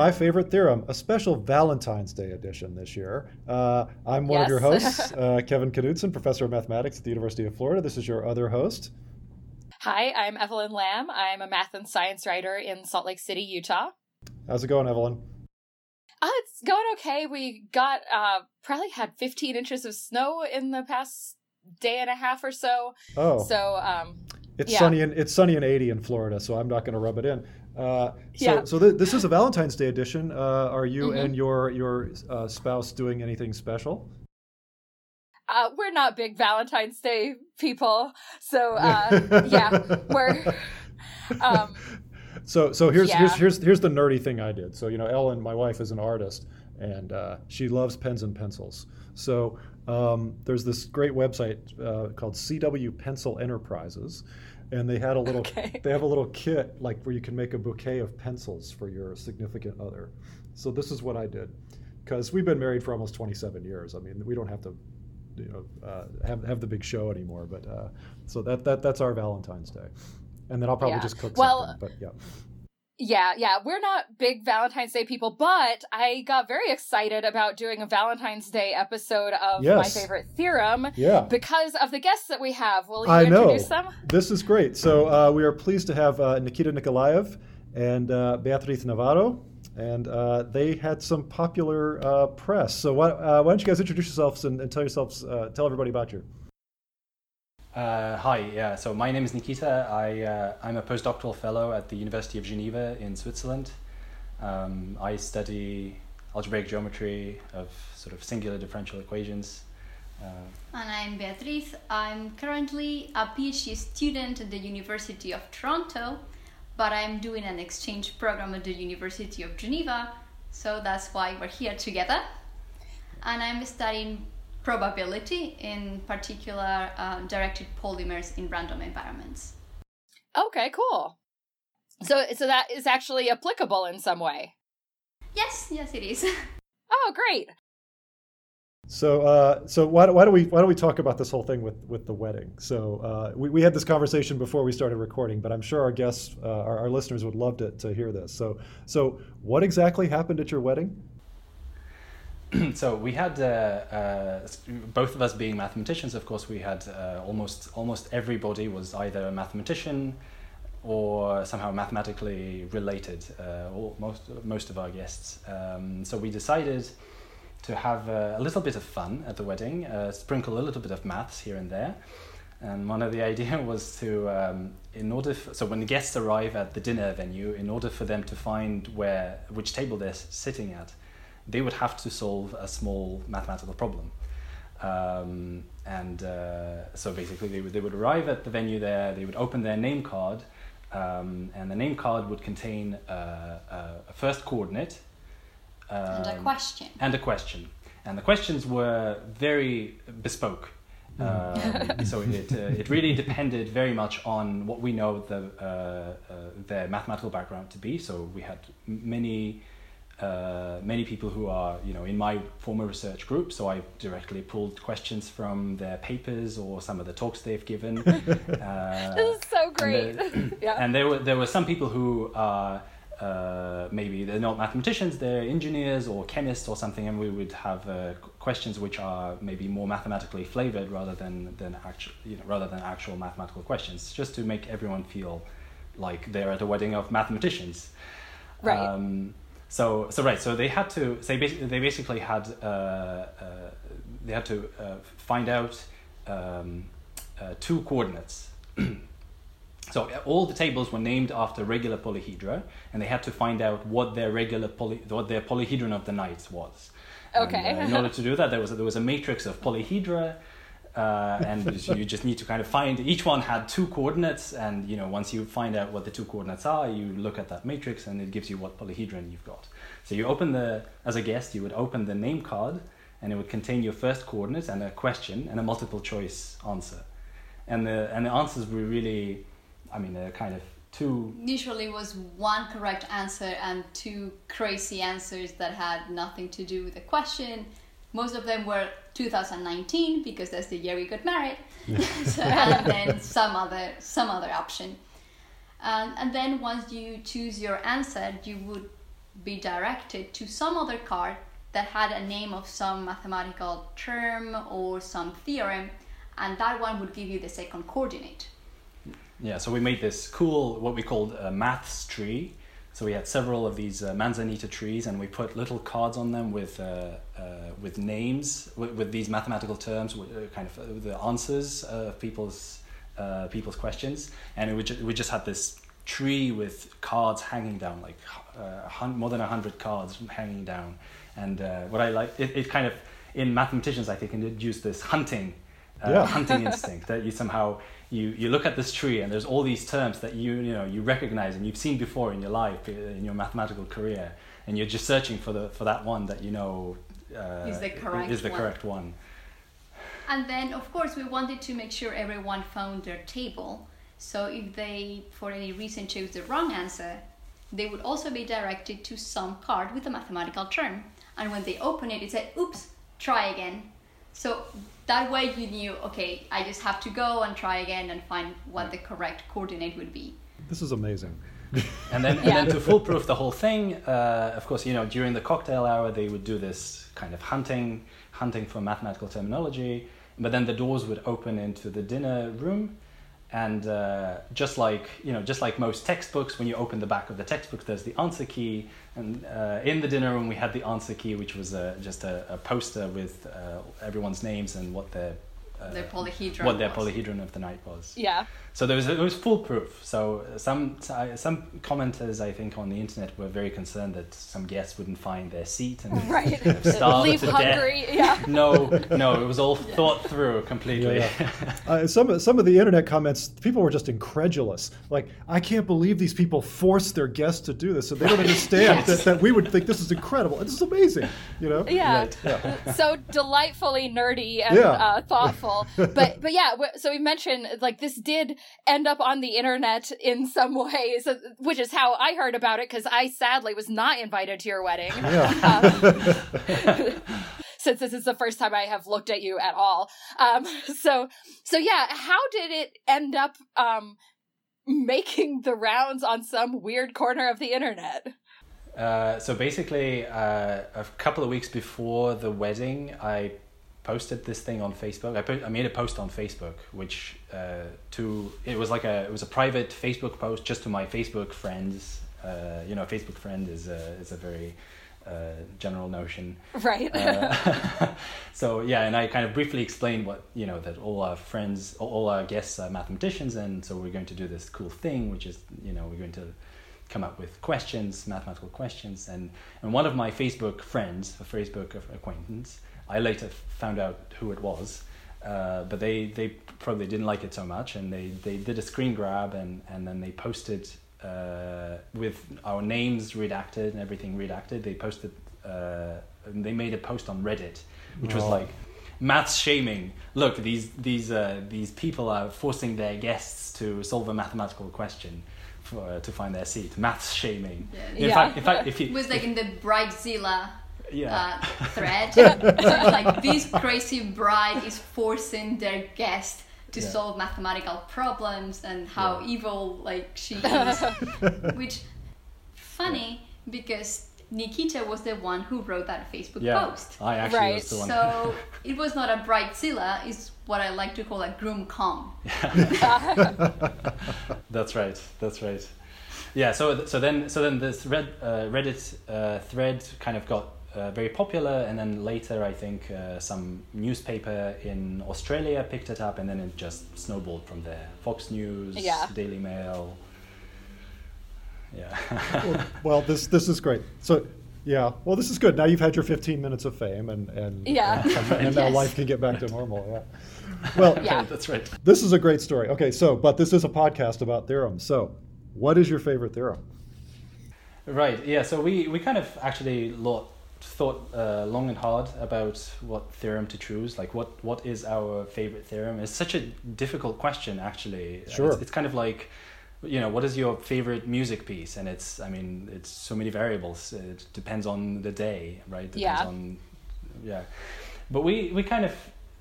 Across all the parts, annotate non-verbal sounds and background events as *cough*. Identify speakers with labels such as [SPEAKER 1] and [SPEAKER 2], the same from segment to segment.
[SPEAKER 1] my favorite theorem, a special Valentine's Day edition this year. Uh, I'm one yes. of your hosts, *laughs* uh, Kevin Knudson, professor of mathematics at the University of Florida. This is your other host.
[SPEAKER 2] Hi, I'm Evelyn Lamb. I'm a math and science writer in Salt Lake City, Utah.
[SPEAKER 1] How's it going, Evelyn?
[SPEAKER 2] Uh, it's going okay. We got uh, probably had 15 inches of snow in the past day and a half or so.
[SPEAKER 1] Oh,
[SPEAKER 2] so um,
[SPEAKER 1] it's yeah. sunny and it's sunny and 80 in Florida, so I'm not going to rub it in. Uh, so, yeah. so th- this is a Valentine's Day edition. Uh, are you mm-hmm. and your your uh, spouse doing anything special?
[SPEAKER 2] Uh, we're not big Valentine's Day people, so *laughs* uh, yeah, we're. *laughs* Um,
[SPEAKER 1] so so here's yeah. here's here's here's the nerdy thing I did. So you know, Ellen, my wife, is an artist, and uh, she loves pens and pencils. So um, there's this great website called CW Pencil Enterprises and they had a little *laughs* okay. they have a little kit like where you can make a bouquet of pencils for your significant other. So this is what i did. Because we've been married for almost 27 years. I mean we don't have to you know uh, have, have the big show anymore but uh, so that, that that's our valentine's day. And then i'll probably yeah. just cook well, something but yeah
[SPEAKER 2] yeah, yeah, we're not big Valentine's Day people, but I got very excited about doing a Valentine's Day episode of yes. my favorite theorem.
[SPEAKER 1] Yeah.
[SPEAKER 2] Because of the guests that we have. Will you I introduce know. them?
[SPEAKER 1] This is great. So uh, we are pleased to have uh, Nikita Nikolaev and uh, Beatriz Navarro, and uh, they had some popular uh, press. So why, uh, why, don't you guys introduce yourselves and, and tell yourselves, tell everybody about you.
[SPEAKER 3] Uh, hi, yeah. So my name is Nikita. I uh, I'm a postdoctoral fellow at the University of Geneva in Switzerland. Um, I study algebraic geometry of sort of singular differential equations.
[SPEAKER 4] Uh, and I'm Beatriz. I'm currently a PhD student at the University of Toronto, but I'm doing an exchange program at the University of Geneva, so that's why we're here together. And I'm studying probability, in particular uh, directed polymers in random environments.
[SPEAKER 2] Okay, cool. So, so that is actually applicable in some way.
[SPEAKER 4] Yes, yes, it is. *laughs*
[SPEAKER 2] oh, great.
[SPEAKER 1] So, uh, so why, why do we why don't we talk about this whole thing with with the wedding? So, uh, we we had this conversation before we started recording, but I'm sure our guests, uh, our, our listeners, would love to to hear this. So, so what exactly happened at your wedding? *clears throat*
[SPEAKER 3] so we had uh, uh, both of us being mathematicians. Of course, we had uh, almost almost everybody was either a mathematician or somehow mathematically related. Uh, all, most most of our guests. Um, so we decided to have a, a, little bit of fun at the wedding, uh, sprinkle a little bit of maths here and there. And one of the *laughs* idea was to, um, in order, for, so when the guests arrive at the dinner venue, in order for them to find where which table they're sitting at they would have to solve a small mathematical problem. Um, and uh, so basically, they would, they would arrive at the venue there, they would open their name card, um, and the name card would contain uh, uh, a first coordinate
[SPEAKER 4] um, and a um, question.
[SPEAKER 3] And a question. And the questions were very bespoke. Mm. Um, so it, uh, it really depended very much on what we know the, uh, uh, their mathematical background to be. So we had many uh, many people who are you know in my former research group. So i directly pulled questions from their papers or some of the talks they've given. *laughs*
[SPEAKER 2] Uh, this is so great.
[SPEAKER 3] And, *clears throat* *clears throat* yeah. and there were there were some people who are uh, maybe they're not mathematicians they're engineers or chemists or something and we would have uh, questions which are maybe more mathematically flavored rather than than actual you know rather than actual mathematical questions just to make everyone feel like they're at a wedding of mathematicians.
[SPEAKER 2] Right. Um,
[SPEAKER 3] so so right. So they had to. So they basically, they basically had uh, uh, they had to uh, find out um, uh, two coordinates. *clears throat* so all the tables were named after regular polyhedra, and they had to find out what their regular poly what their polyhedron of the night was.
[SPEAKER 2] Okay.
[SPEAKER 3] And, uh, in order to do that, there was there was a matrix of polyhedra uh, and you just need to kind of find each one had two coordinates and you know once you find out what the two coordinates are you look at that matrix and it gives you what polyhedron you've got. So you open the as a guest you would open the name card and it would contain your first coordinates and a question and a multiple choice answer. And the and the answers were really i mean they're kind of two.
[SPEAKER 4] Usually was one correct answer and two crazy answers that had nothing to do with the question most of them were 2019 because that's the year we got married, *laughs* so, *laughs* and then some other some other option. Um, and then once you choose your answer, you would be directed to some other card that had a name of some mathematical term or some theorem, and that one would give you the second coordinate.
[SPEAKER 3] Yeah, so we made this cool, what we called a maths tree. So we had several of these uh, Manzanita trees, and we put little cards on them with uh, uh, with names, with, with, these mathematical terms, with, uh, kind of uh, the answers of people's uh, people's questions, and we, ju- we just had this tree with cards hanging down, like more than hundred cards hanging down. And what I like, it, it kind of in mathematicians, I think, induced this hunting yeah. hunting *laughs* instinct that you somehow you you look at this tree and there's all these terms that you you know you recognize and you've seen before in your life uh, in your mathematical career and you're just searching for the for that one that you know
[SPEAKER 4] uh, is the correct
[SPEAKER 3] is the
[SPEAKER 4] one.
[SPEAKER 3] correct one.
[SPEAKER 4] And then of course we wanted to make sure everyone found their table. So if they for any reason chose the wrong answer they would also be directed to some card with a mathematical term. And when they open it it said oops try again so that way you knew, okay, I just have to go and try again and find what the correct coordinate would be.
[SPEAKER 1] This is amazing. *laughs*
[SPEAKER 3] and then, yeah. and then to foolproof the whole thing, uh, of course, you know, during the cocktail hour, they would do this kind of hunting, hunting for mathematical terminology. But then the doors would open into the dinner room, and uh, just like you know, just like most textbooks, when you open the back of the textbook, there's the answer key. And uh, in the dinner room, we had the answer key, which was uh, just a, a, poster with uh, everyone's names and what their
[SPEAKER 4] uh, their polyhedron
[SPEAKER 3] what their was. polyhedron of the night was.
[SPEAKER 2] Yeah.
[SPEAKER 3] So there was it was foolproof. So some some commenters I think on the internet were very concerned that some guests wouldn't find their seat and *laughs*
[SPEAKER 2] right. *laughs* leave hungry.
[SPEAKER 3] Death.
[SPEAKER 2] Yeah.
[SPEAKER 3] No, no, it was all yeah. thought through completely. Yeah,
[SPEAKER 1] yeah. *laughs* uh, some some of the internet comments, people were just incredulous. Like, I can't believe these people forced their guests to do this, so they don't understand yes. that, that we would think this is incredible. This is amazing. You know.
[SPEAKER 2] Yeah. Right. yeah. So delightfully nerdy and uh, thoughtful, but but yeah. So we mentioned like this did end up on the internet in some *laughs* way, so, which is how I heard about it because I sadly was not invited to your wedding. Yeah. *laughs* Um, since this is the first time I have looked at you at all. Um, *laughs* so, so yeah, how did it end up um, making the rounds on some weird corner of the internet?
[SPEAKER 3] Uh, so basically, uh, a couple of weeks before the wedding, I posted this thing on Facebook. I put, I made a post on Facebook, which uh, to it was like a it was a private Facebook post just to my Facebook friends. Uh, you know, Facebook friend is a is a very uh, general notion, *laughs*
[SPEAKER 2] right?
[SPEAKER 3] Uh, *laughs* so yeah, and I kind of briefly explained what you know that all our friends, all our guests are mathematicians, and so we're going to do this cool thing, which is you know we're going to come up with questions, mathematical questions, and and one of my Facebook friends, a Facebook acquaintance I later found out who it was, uh, but they, they probably didn't like it so much, and they, they did a screen grab and, and then they posted uh, with our names redacted and everything redacted. They posted, uh, they made a post on Reddit, which oh. was like maths shaming. Look, these these uh, these people are forcing their guests to solve a mathematical question. For, uh, to find their seat, maths shaming.
[SPEAKER 4] Yeah. In yeah. fact, in fact, if you it was like if, in the Bridezilla yeah. uh, *laughs* thread. like this crazy bride is forcing their guest to yeah. solve mathematical problems and how yeah. evil like she *laughs* is. *laughs* Which funny because Nikita was the one who wrote that Facebook
[SPEAKER 3] yeah,
[SPEAKER 4] post.
[SPEAKER 3] I actually right. was the one.
[SPEAKER 4] So it was not a bridezilla, it's what I like to call a groom com.
[SPEAKER 3] that's right. That's right. Yeah. So so then so then this red uh, Reddit uh, thread kind of got uh, very popular, and then later I think uh, some newspaper in Australia picked it up, and then it just snowballed from there. Fox News, yeah. Daily Mail. Yeah.
[SPEAKER 1] well, well, this this is great. So. Yeah, well, this is good. Now you've had your 15 minutes of fame, and and
[SPEAKER 2] yeah,
[SPEAKER 1] and, and *laughs* yes. now life can get back to normal. Yeah. Well,
[SPEAKER 3] yeah, *laughs* that's right.
[SPEAKER 1] This is a great story. Okay, so but this is a podcast about theorems. So, what is your favorite theorem?
[SPEAKER 3] Right. Yeah. So we we kind of actually looked thought uh, long and hard about what theorem to choose. Like, what what is our favorite theorem? It's such a difficult question, actually.
[SPEAKER 1] Sure.
[SPEAKER 3] It's, it's, kind of like, you know, what is your favorite music piece? And it's, I mean, it's so many variables. It depends on the day, right? Depends
[SPEAKER 2] yeah.
[SPEAKER 3] On, yeah. But we we kind of.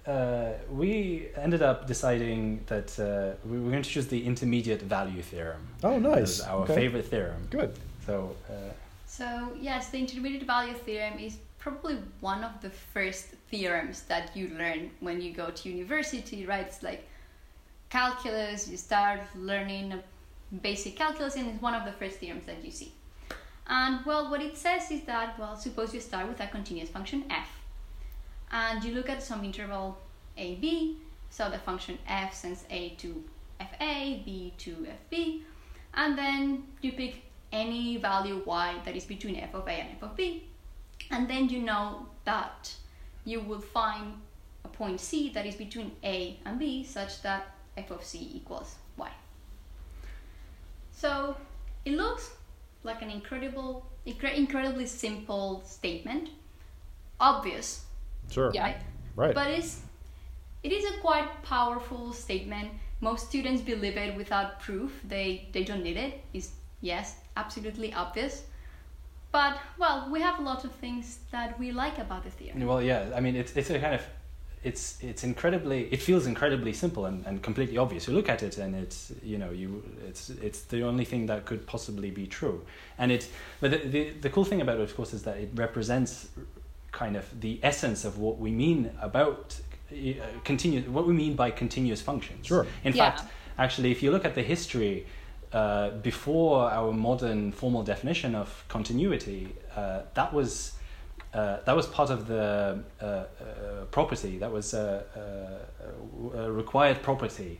[SPEAKER 3] Uh, we ended up deciding that uh, we were going to choose the intermediate value theorem.
[SPEAKER 1] Oh, nice!
[SPEAKER 3] As our
[SPEAKER 1] okay.
[SPEAKER 3] favorite theorem.
[SPEAKER 1] Good.
[SPEAKER 3] So, uh,
[SPEAKER 4] So yes, the intermediate value theorem is probably one of the first theorems that you learn when you go to university, right? It's like calculus, you start learning basic calculus, and it's one of the first theorems that you see. And well, what it says is that, well, suppose you start with a continuous function f, and you look at some interval a, b, so the function f sends a to fa, b to fb, and then you pick any value y that is between f of a and f of b, and then you know that you will find a point c that is between a and b such that f of c equals y. So it looks like an incredible, incredibly simple statement, obvious.
[SPEAKER 1] Sure.
[SPEAKER 4] Yeah.
[SPEAKER 1] Right.
[SPEAKER 4] But it's, it is a quite powerful statement. Most students believe it without proof. They they don't need it. It's yes, absolutely obvious. But well, we have a lot of things that we like about the theory.
[SPEAKER 3] Well, yeah, I mean, it's it's a kind of it's it's incredibly it feels incredibly simple and, and completely obvious. You look at it and it's you know you it's it's the only thing that could possibly be true. And it but the, the the cool thing about it, of course, is that it represents kind of the essence of what we mean about uh, continuous what we mean by continuous functions.
[SPEAKER 1] Sure.
[SPEAKER 3] In
[SPEAKER 2] yeah.
[SPEAKER 3] fact, actually, if you look at the history uh, before our modern formal definition of continuity, uh, that was uh, that was part of the uh, uh, property. That was a, a, a, required property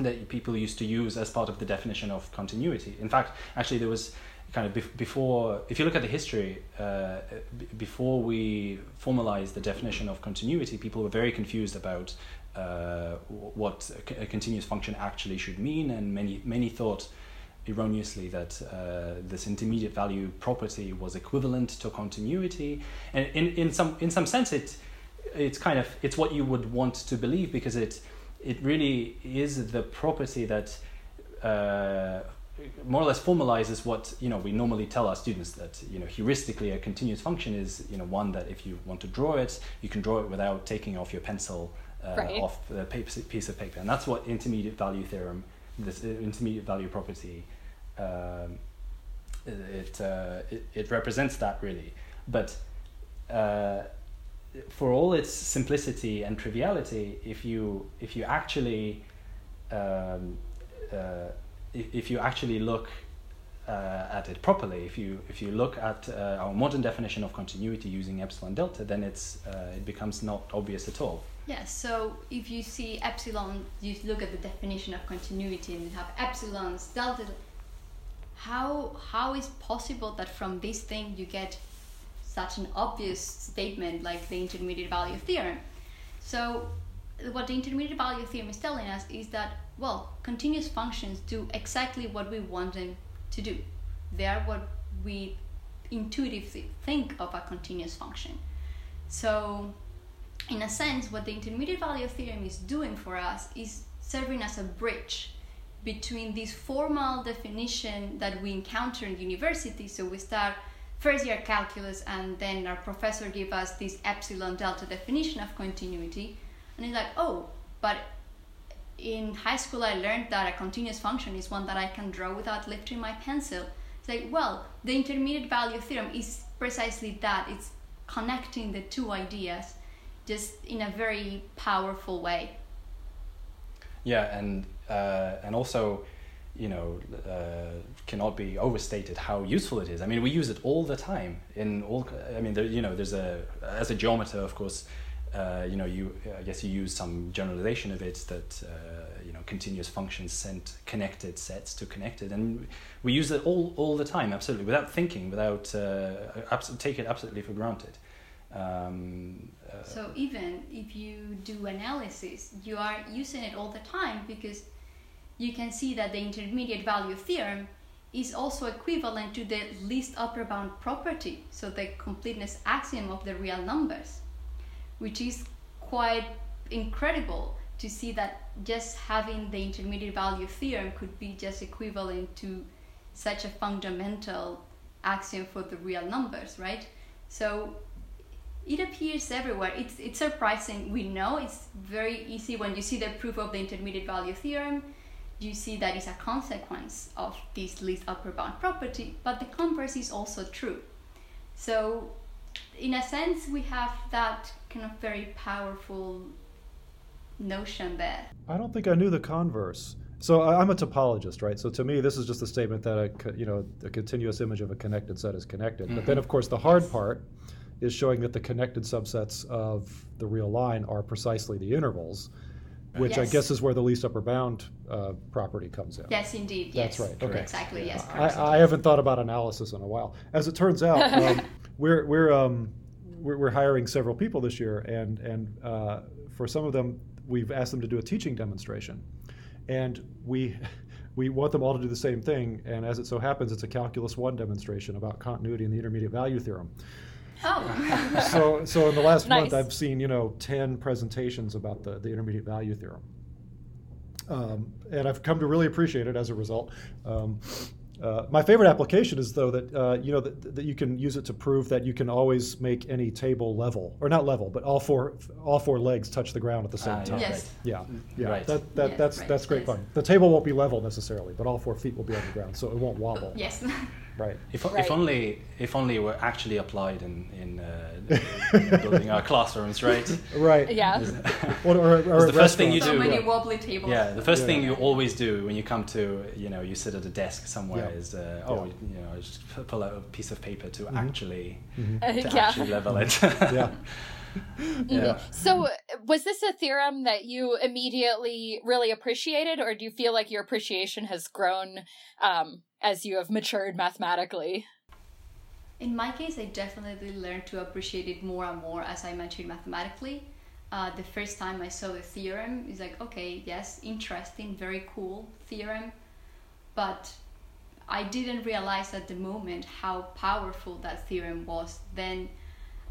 [SPEAKER 3] that people used to use as part of the definition of continuity. In fact, actually, there was kind of bef- before. If you look at the history, b- before we formalized the definition of continuity, people were very confused about uh, what a, continuous function actually should mean, and many many thought erroneously that uh, this intermediate value property was equivalent to continuity, and in, in some in some sense it it's kind of it's what you would want to believe because it it really is the property that uh, more or less formalizes what you know we normally tell our students that you know heuristically a continuous function is you know one that if you want to draw it you can draw it without taking off your pencil uh, right. off the paper, piece of paper. And that's what intermediate value theorem, this uh, intermediate value property, um, it, uh, it, it, represents that really. But uh, for all its simplicity and triviality, if you, if you actually um, uh, if you actually look uh, at it properly, if you if you look at uh, our modern definition of continuity using epsilon delta, then it's uh, it becomes not obvious at all.
[SPEAKER 4] Yes, so if you see epsilon, you look at the definition of continuity and you have epsilons, delta. How how is possible that from this thing you get such an obvious statement like the intermediate value theorem? So what the intermediate value theorem is telling us is that well, continuous functions do exactly what we want them to do. They are what we intuitively think of a continuous function. So, in a sense, what the intermediate value theorem is doing for us is serving as a bridge between this formal definition that we encounter in university. So we start first year calculus, and then our professor give us this epsilon delta definition of continuity, and it's like, oh, but in high school I learned that a continuous function is one that I can draw without lifting my pencil. It's like, well, the intermediate value theorem is precisely that. It's connecting the two ideas just in a very powerful way.
[SPEAKER 3] Yeah, and uh, and also, you know, uh, cannot be overstated how useful it is. I mean, we use it all the time in all. I mean, there, you know, there's a as a geometer, of course uh, you know, you I guess you use some generalization of it that uh, you know continuous functions send connected sets to connected, and we use it all all the time, absolutely, without thinking, without uh, abs- take it absolutely for granted. Um,
[SPEAKER 4] uh, so even if you do analysis, you are using it all the time because you can see that the intermediate value theorem is also equivalent to the least upper bound property, so the completeness axiom of the real numbers which is quite incredible to see that just having the intermediate value theorem could be just equivalent to such a fundamental axiom for the real numbers, right? So it appears everywhere. It's, it's surprising. We know it's very easy when you see the proof of the intermediate value theorem. you see that it's a consequence of this least upper bound property, but the converse is also true. So, in a sense, we have that kind of very powerful notion there.
[SPEAKER 1] I don't think I knew the converse. So I'm a topologist, right? So to me, this is just a statement that a you know a continuous image of a connected set is connected. Mm-hmm. But then, mm-hmm. of course, the hard part is showing that the connected subsets of the real line are precisely the intervals, which yes. I guess is where the least upper bound uh, property comes in.
[SPEAKER 4] Yes, indeed.
[SPEAKER 1] That's
[SPEAKER 4] yes.
[SPEAKER 1] right. Okay.
[SPEAKER 4] Exactly. Yes.
[SPEAKER 1] I, I, haven't thought about analysis in a while. As it turns out, *laughs* um, we're we're, um, we're, we're hiring several people this year, and and uh, for some of them, we've asked them to do a teaching demonstration and we *laughs* we want them all to do the same thing. And as it so happens, it's a calculus one demonstration about continuity in the intermediate value theorem.
[SPEAKER 4] Oh. *laughs*
[SPEAKER 1] so so in the last nice. month, I've seen you know ten presentations about the the intermediate value theorem. Um, and I've come to really appreciate it as a result. Um, uh, my favorite application is though that uh, you know that, that, you can use it to prove that you can always make any table level or not level, but all four all four legs touch the ground at the same uh, time.
[SPEAKER 4] Yes.
[SPEAKER 1] Yeah, yeah. Right. That, that, yes, that's right. that's great yes. fun. The table won't be level necessarily, but all four feet will be on the ground, so it won't wobble.
[SPEAKER 4] Yes. *laughs*
[SPEAKER 1] Right.
[SPEAKER 3] If, right. if only if only it were actually applied in in, uh, *laughs* in building our classrooms, right?
[SPEAKER 1] Right.
[SPEAKER 2] Yeah. *laughs* *laughs*
[SPEAKER 1] or, or, or
[SPEAKER 3] the first thing you do.
[SPEAKER 4] So many wobbly tables.
[SPEAKER 3] Yeah. The first yeah. thing you always do when you come to you know you sit at a desk somewhere yeah. is uh, oh yeah. you know just pull out a piece of paper to mm-hmm. actually mm-hmm. to uh, actually level it.
[SPEAKER 1] yeah.
[SPEAKER 2] Yeah. So, was this a theorem that you immediately really appreciated, or do you feel like your appreciation has grown um, as you have matured mathematically?
[SPEAKER 4] In my case, I definitely learned to appreciate it more and more as I matured mathematically. Uh, the first time I saw the theorem, is like, okay, yes, interesting, very cool theorem, but I didn't realize at the moment how powerful that theorem was. Then,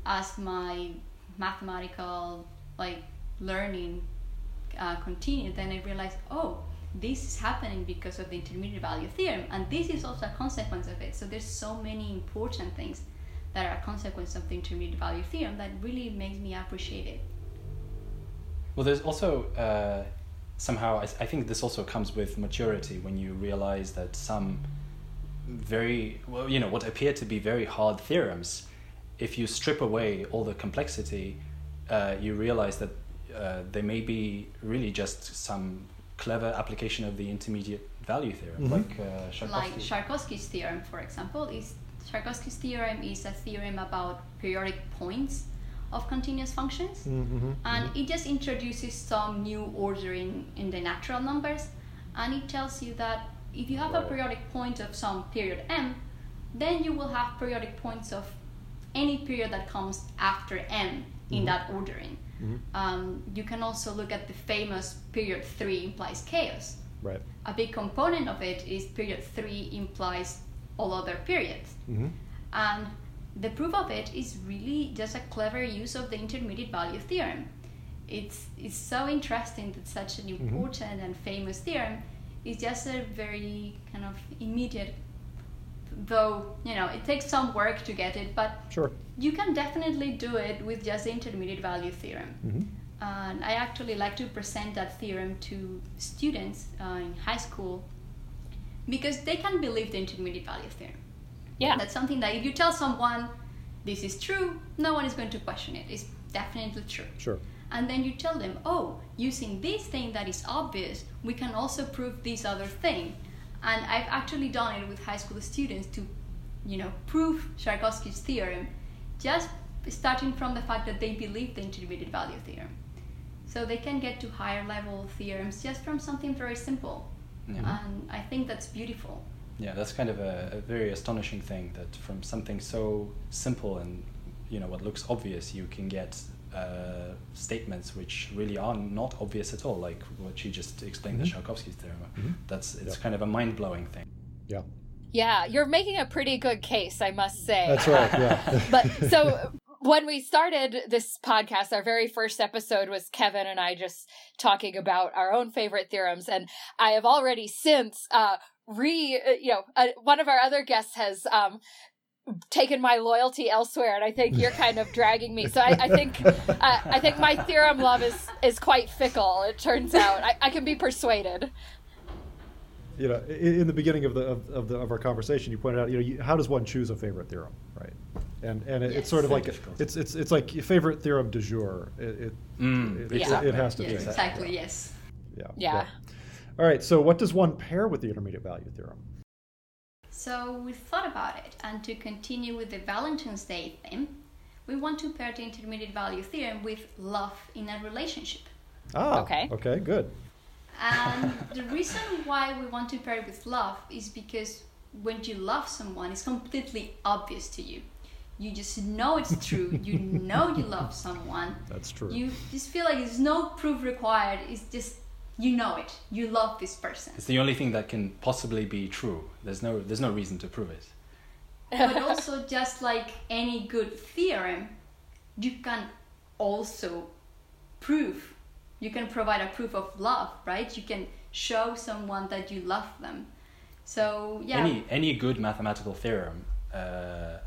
[SPEAKER 4] as my mathematical like learning uh, continued, then I realized, oh, this is happening because of the intermediate value theorem, and this is also a consequence of it. So there's so many important things that are a consequence of the intermediate value theorem that really makes me appreciate it.
[SPEAKER 3] Well, there's also uh, somehow I, I think this also comes with maturity when you realize that some very well, you know, what appear to be very hard theorems, if you strip away all the complexity, uh, you realize that uh, they may be really just some clever application of the intermediate value theorem, mm-hmm. like uh, Sharkovsky.
[SPEAKER 4] Like Sharkovsky's theorem, for example, is Sharkovsky's theorem is a theorem about periodic points of continuous functions, mm-hmm. and mm-hmm. it just introduces some new ordering in the natural numbers, and it tells you that if you have a periodic point of some period m, then you will have periodic points of any period that comes after m in mm-hmm. that ordering. Mm-hmm. Um, you can also look at the famous period 3 implies chaos.
[SPEAKER 1] Right.
[SPEAKER 4] A big component of it is period 3 implies all other periods. Mm-hmm. And the proof of it is really just a clever use of the intermediate value theorem. It's, it's so interesting that such an mm-hmm. important mm-hmm. and famous theorem is just a very kind of immediate though you know it takes some work to get it but
[SPEAKER 1] sure.
[SPEAKER 4] you can definitely do it with just the intermediate value theorem. Mm-hmm. and i actually like to present that theorem to students uh, in high school because they can believe the intermediate value theorem.
[SPEAKER 2] Yeah.
[SPEAKER 4] That's something that if you tell someone this is true no one is going to question it. It's definitely true.
[SPEAKER 1] Sure.
[SPEAKER 4] And then you tell them oh using this thing that is obvious we can also prove this other thing and I've actually done it with high school students to, you know, prove Sharkovsky's theorem, just starting from the fact that they believe the intermediate value theorem. So they can get to higher level theorems just from something very simple. And I think that's beautiful.
[SPEAKER 3] Yeah, that's kind of a, a, very astonishing thing that from something so simple and you know what looks obvious, you can get uh, statements which really are not obvious at all, like what you just explained, mm-hmm. the Sharkovsky theorem. Mm-hmm. That's it's yeah. kind of a mind blowing thing.
[SPEAKER 1] Yeah.
[SPEAKER 2] Yeah, you're making a pretty good case, I must say.
[SPEAKER 1] That's right. Yeah. *laughs*
[SPEAKER 2] but so when we started this podcast, our very first episode was Kevin and I just talking about our own favorite theorems, and I have already since uh, re uh, you know uh, one of our other guests has um, taken my loyalty elsewhere and i think you're kind of dragging me so i, I think uh, i think my theorem love is is quite fickle it turns out I, I can be persuaded
[SPEAKER 1] you know, in, in, the beginning of the of, of, the of our conversation, you pointed out, you know, you, how does one choose a favorite theorem, right? And and it, yes. it's sort of like it's it's it's like your favorite theorem du jour. It it,
[SPEAKER 3] mm,
[SPEAKER 1] it,
[SPEAKER 3] yeah.
[SPEAKER 1] it, has to
[SPEAKER 4] yes,
[SPEAKER 1] be
[SPEAKER 4] exactly yes.
[SPEAKER 1] Yeah.
[SPEAKER 2] yeah.
[SPEAKER 1] Yeah. All right. So, what does one pair with the intermediate value theorem?
[SPEAKER 4] So we thought about it, and to continue with the Valentine's Day theme, we want to pair the intermediate value theorem with love in a relationship.
[SPEAKER 1] Ah, okay. Okay, good.
[SPEAKER 4] And *laughs* the reason why we want to pair it with love is because when you love someone, it's completely obvious to you. You just know it's true. you *laughs* know you love someone.
[SPEAKER 1] That's true.
[SPEAKER 4] You just feel like there's no proof required. It's just you know it. You love this person.
[SPEAKER 3] It's the only thing that can possibly be true. There's no there's no reason to prove it.
[SPEAKER 4] but also *laughs* just like any good theorem, you can also prove. You can provide a proof of love, right? You can show someone that you love them. So yeah.
[SPEAKER 3] Any any good mathematical theorem uh,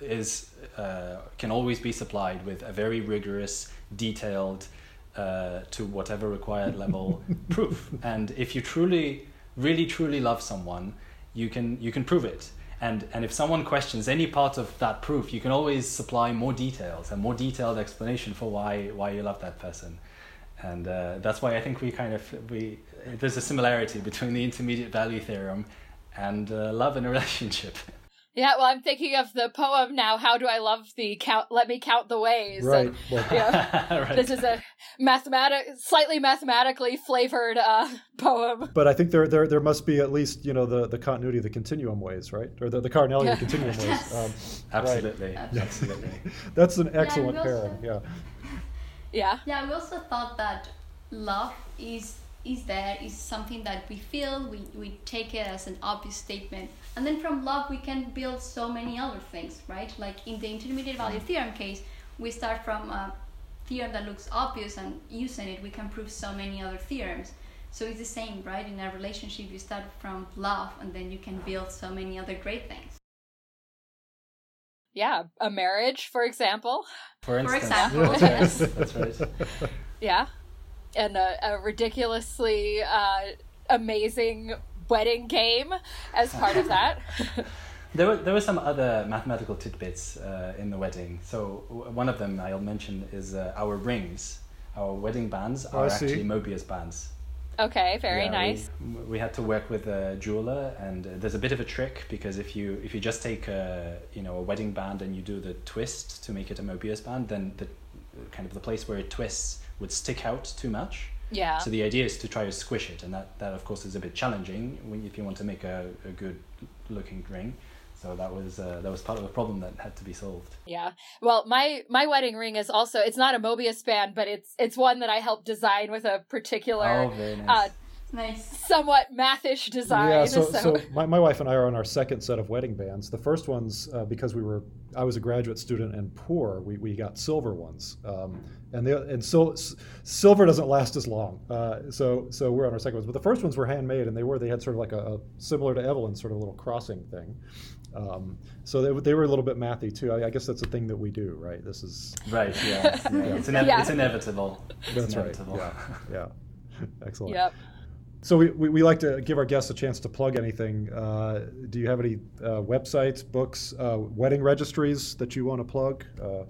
[SPEAKER 3] is uh, can always be supplied with a very rigorous, detailed uh, to whatever required level *laughs* proof. And if you truly, really, truly love someone, you can you can prove it. And and if someone questions any part of that proof, you can always supply more details and more detailed explanation for why why you love that person. And uh, that's why I think we kind of we there's a similarity between the intermediate value theorem and uh, love in a *laughs* relationship.
[SPEAKER 2] Yeah, well, I'm thinking of the poem now. How do I love thee? Count, let me count the ways.
[SPEAKER 1] Right.
[SPEAKER 2] And, well, *laughs* right. This is a mathematic, slightly mathematically flavored uh, *laughs* poem.
[SPEAKER 1] But I think there, there, there must be at least you know the, the continuity of the continuum ways, right, or the, the cardinality of the continuum ways. *laughs* Um,
[SPEAKER 3] absolutely, right. absolutely.
[SPEAKER 1] That's an excellent yeah, pairing. Yeah.
[SPEAKER 2] Yeah.
[SPEAKER 4] Yeah, we also thought that love is is there is something that we feel we, we take it as an obvious statement. And then from love we can build so many other things right? Like in the intermediate value mm. theorem case we start from a theorem that looks obvious and using it we can prove so many other theorems. So it's the same right? In a relationship you start from love and then you can build so many other great things.
[SPEAKER 2] Yeah a marriage for example.
[SPEAKER 3] For,
[SPEAKER 4] for example *laughs* yes.
[SPEAKER 3] That's right.
[SPEAKER 2] Yeah and a, a ridiculously uh, amazing wedding game as part of that. *laughs*
[SPEAKER 3] there were there were some other mathematical tidbits uh, in the wedding. So one of them I'll mention is uh, our rings. Our wedding bands oh, are actually Mobius bands.
[SPEAKER 2] Okay, very yeah, nice.
[SPEAKER 3] We, we, had to work with a jeweler, and uh, there's a bit of a trick because if you if you just take a you know a wedding band and you do the twist to make it a Mobius band, then the kind of the place where it twists would stick out too much.
[SPEAKER 2] Yeah.
[SPEAKER 3] So the idea is to try to squish it, and that, that of course is a bit challenging when, if you want to make a, a good looking ring. So that was uh, that was part of the problem that had to be solved.
[SPEAKER 2] Yeah. Well, my my wedding ring is also it's not a Mobius band, but it's it's one that I helped design with a particular
[SPEAKER 3] oh, very nice.
[SPEAKER 4] Uh, nice.
[SPEAKER 2] somewhat mathish design.
[SPEAKER 1] Yeah, so, so. so my, my wife and I are on our second set of wedding bands. The first ones, uh, because we were, I was a graduate student and poor, we, we got silver ones. Um, and the, and so silver doesn't last as long. Uh, so so we're on our second ones. But the first ones were handmade and they were, they had sort of like a, a similar to Evelyn's sort of little crossing thing. Um, so they, they were a little bit mathy too. I, I, guess that's a thing that we do, right? This is
[SPEAKER 3] right. Yeah, *laughs* yeah. It's, ine- yeah. it's inevitable. It's
[SPEAKER 1] that's
[SPEAKER 3] inevitable.
[SPEAKER 1] right. Yeah, yeah. *laughs* Excellent.
[SPEAKER 2] Yep.
[SPEAKER 1] So we, we, we, like to give our guests a chance to plug anything. Uh, do you have any uh, websites, books, uh, wedding registries that you want to plug?
[SPEAKER 3] Uh,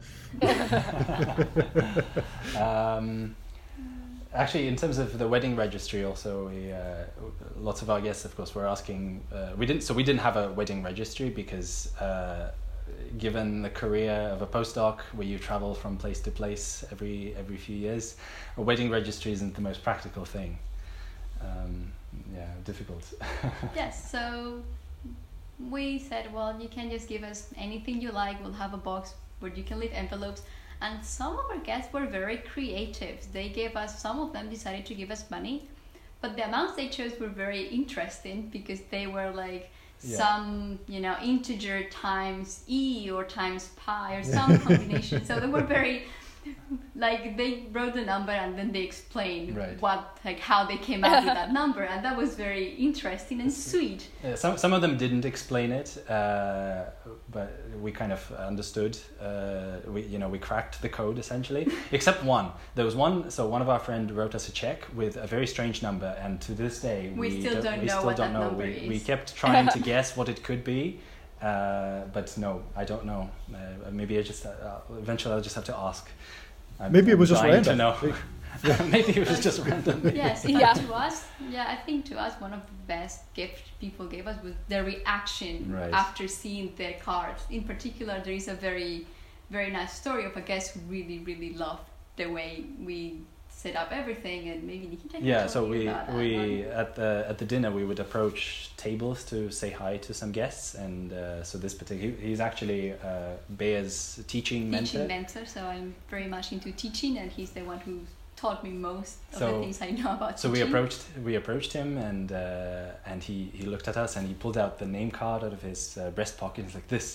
[SPEAKER 3] *laughs* um, actually, in terms of the wedding registry, also we uh, lots of our guests, of course, were asking. Uh, we didn't, so we didn't have a wedding registry because given the career of a postdoc where you travel from place to place every every few years, a wedding registry isn't the most practical thing um, yeah, difficult. *laughs*
[SPEAKER 4] yes, so we said, well, you can just give us anything you like. We'll have a box where you can leave envelopes. And some of our guests were very creative. They gave us, some of them decided to give us money, but the amounts they chose were very interesting because they were like, yeah. some you know integer times e or times pi or *laughs* some combination so they were very *laughs* like they wrote the number and then they explained
[SPEAKER 3] right.
[SPEAKER 4] what like how they came up with that number and that was very interesting and sweet
[SPEAKER 3] yeah, some, some of them didn't explain it uh, but we kind of understood uh, we you know we cracked the code essentially *laughs* except one there was one so one of our friend wrote us a check with a very strange number and to this day
[SPEAKER 4] we, we still don't, we know still what don't know number
[SPEAKER 3] we,
[SPEAKER 4] is.
[SPEAKER 3] we kept trying to *laughs* guess what it could be uh, but no, I don't know. Uh, maybe I just uh, eventually I'll just have to ask.
[SPEAKER 1] I'm, Maybe it was just random.
[SPEAKER 3] To know. *laughs* Maybe it was just random. *laughs*
[SPEAKER 4] Yes, *laughs* yeah. to us, yeah, I think to us one of the best gifts people gave us was their reaction right. after seeing their cards. In particular, there is a very, very nice story of a guest who really, really loved the way we set up everything and maybe Nikita
[SPEAKER 3] yeah so we we at the at the dinner we would approach tables to say hi to some guests and uh, so this particular he's actually uh, Bea's teaching,
[SPEAKER 4] teaching mentor. mentor so I'm very much into teaching and he's the one who taught me most of so, the things I know about
[SPEAKER 3] so
[SPEAKER 4] teaching.
[SPEAKER 3] we approached we approached him and uh, and he he looked at us and he pulled out the name card out of his uh, breast pocket he's like this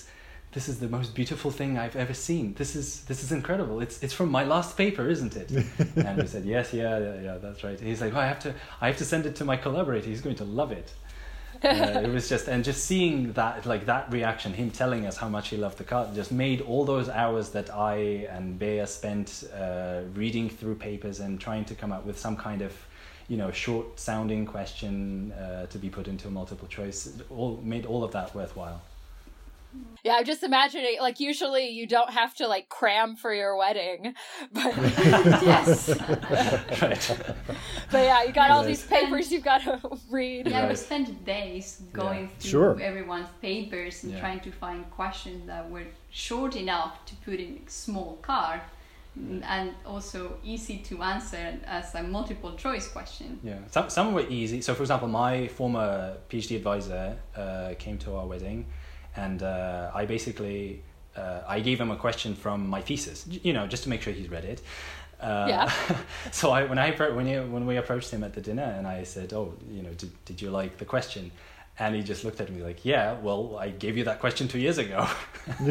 [SPEAKER 3] this is the most beautiful thing I've ever seen. This is this is incredible. It's it's from my last paper, isn't it? *laughs* and we said, yes, yeah, yeah, yeah, that's right. He's like, oh, I have to I have to send it to my collaborator. He's going to love it. uh, it was just and just seeing that like that reaction, him telling us how much he loved the card, just made all those hours that I and Bea spent uh, reading through papers and trying to come up with some kind of you know short sounding question uh, to be put into a multiple choice. All made all of that worthwhile.
[SPEAKER 2] Yeah, I'm just imagining like usually you don't have to like cram for your wedding, *laughs* but *laughs* yes, right. *laughs* But yeah, you got all these papers you've got to read.
[SPEAKER 4] Yeah, right. we spent days going yeah. through sure. everyone's papers and yeah. trying to find questions that were short enough to put in a small card and also easy to answer as a multiple choice question.
[SPEAKER 3] Yeah, some, some were easy. So, for example, my former PhD advisor uh, came to our wedding and uh, I basically uh, I gave him a question from my thesis, you know, just to make sure he's read it. Uh,
[SPEAKER 2] yeah. *laughs*
[SPEAKER 3] so I when I when he, when we approached him at the dinner and I said, oh, you know, did did you like the question? And he just looked at me like, yeah, well, I gave you that question two years ago. *laughs*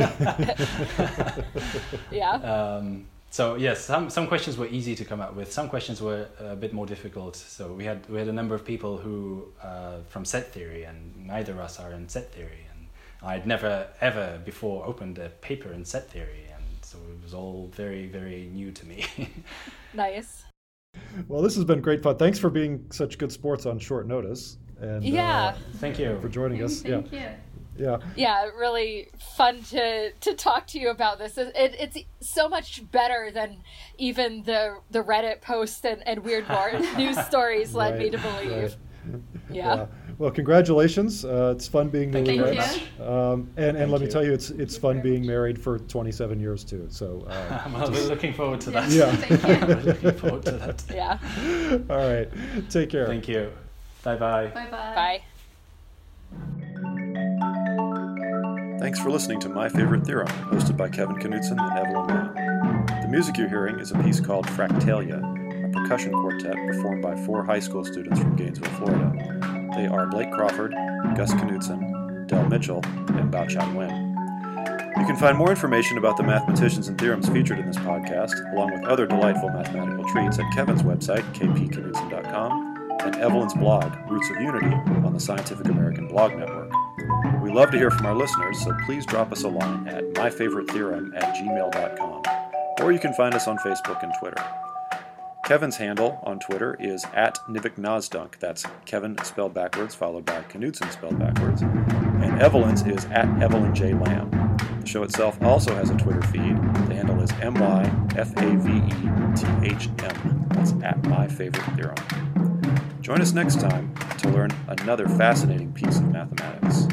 [SPEAKER 2] yeah. *laughs*
[SPEAKER 3] Um, so yes, some some questions were easy to come up with. Some questions were a bit more difficult. So we had we had a number of people who uh, from set theory, and neither of us are in set theory. I'd never ever before opened a paper in set theory, and so it was all very very new to me. *laughs*
[SPEAKER 2] nice.
[SPEAKER 1] Well, this has been great fun. Thanks for being such good sports on short notice. And
[SPEAKER 2] yeah,
[SPEAKER 1] uh,
[SPEAKER 3] thank you
[SPEAKER 1] for joining us. *laughs*
[SPEAKER 4] Thank
[SPEAKER 1] yeah.
[SPEAKER 4] you.
[SPEAKER 1] Yeah.
[SPEAKER 2] Yeah, really fun to to talk to you about this. It, it's so much better than even the the Reddit post and, and weird *laughs* news stories led right, me to believe. Right. yeah. yeah.
[SPEAKER 1] Well, congratulations. Uh, it's fun being newlyweds. Um, and and let me tell you, it's it's fun being married for 27 years too. So
[SPEAKER 3] uh, *laughs* I'm *laughs* looking forward to that.
[SPEAKER 1] Yeah.
[SPEAKER 3] I'm looking forward to that.
[SPEAKER 2] Yeah.
[SPEAKER 1] All right. Take care.
[SPEAKER 3] Thank you. Bye-bye.
[SPEAKER 4] Bye-bye.
[SPEAKER 2] Bye.
[SPEAKER 1] Thanks for listening to My Favorite Theorem, hosted by Kevin Knudson and Evelyn Lamb. The music you're hearing is a piece called Fractalia, a percussion quartet performed by four high school students from Gainesville, Florida. They are Blake Crawford, Gus Knudson, Del Mitchell, and Bao Chan Nguyen. You can find more information about the mathematicians and theorems featured in this podcast, along with other delightful mathematical treats, at Kevin's website, kpknudson.com, and Evelyn's blog, Roots of Unity, on the Scientific American Blog Network. We love to hear from our listeners, so please drop us a line at myfavoritetheorem at gmail.com, or you can find us on Facebook and Twitter. Kevin's handle on Twitter is at Nivik That's Kevin spelled backwards, followed by Knudson spelled backwards. And Evelyn's is at Evelyn J. Lamb. The show itself also has a Twitter feed. The handle is M Y F A V E T H M. That's at My Favorite Theorem. Join us next time to learn another fascinating piece of mathematics.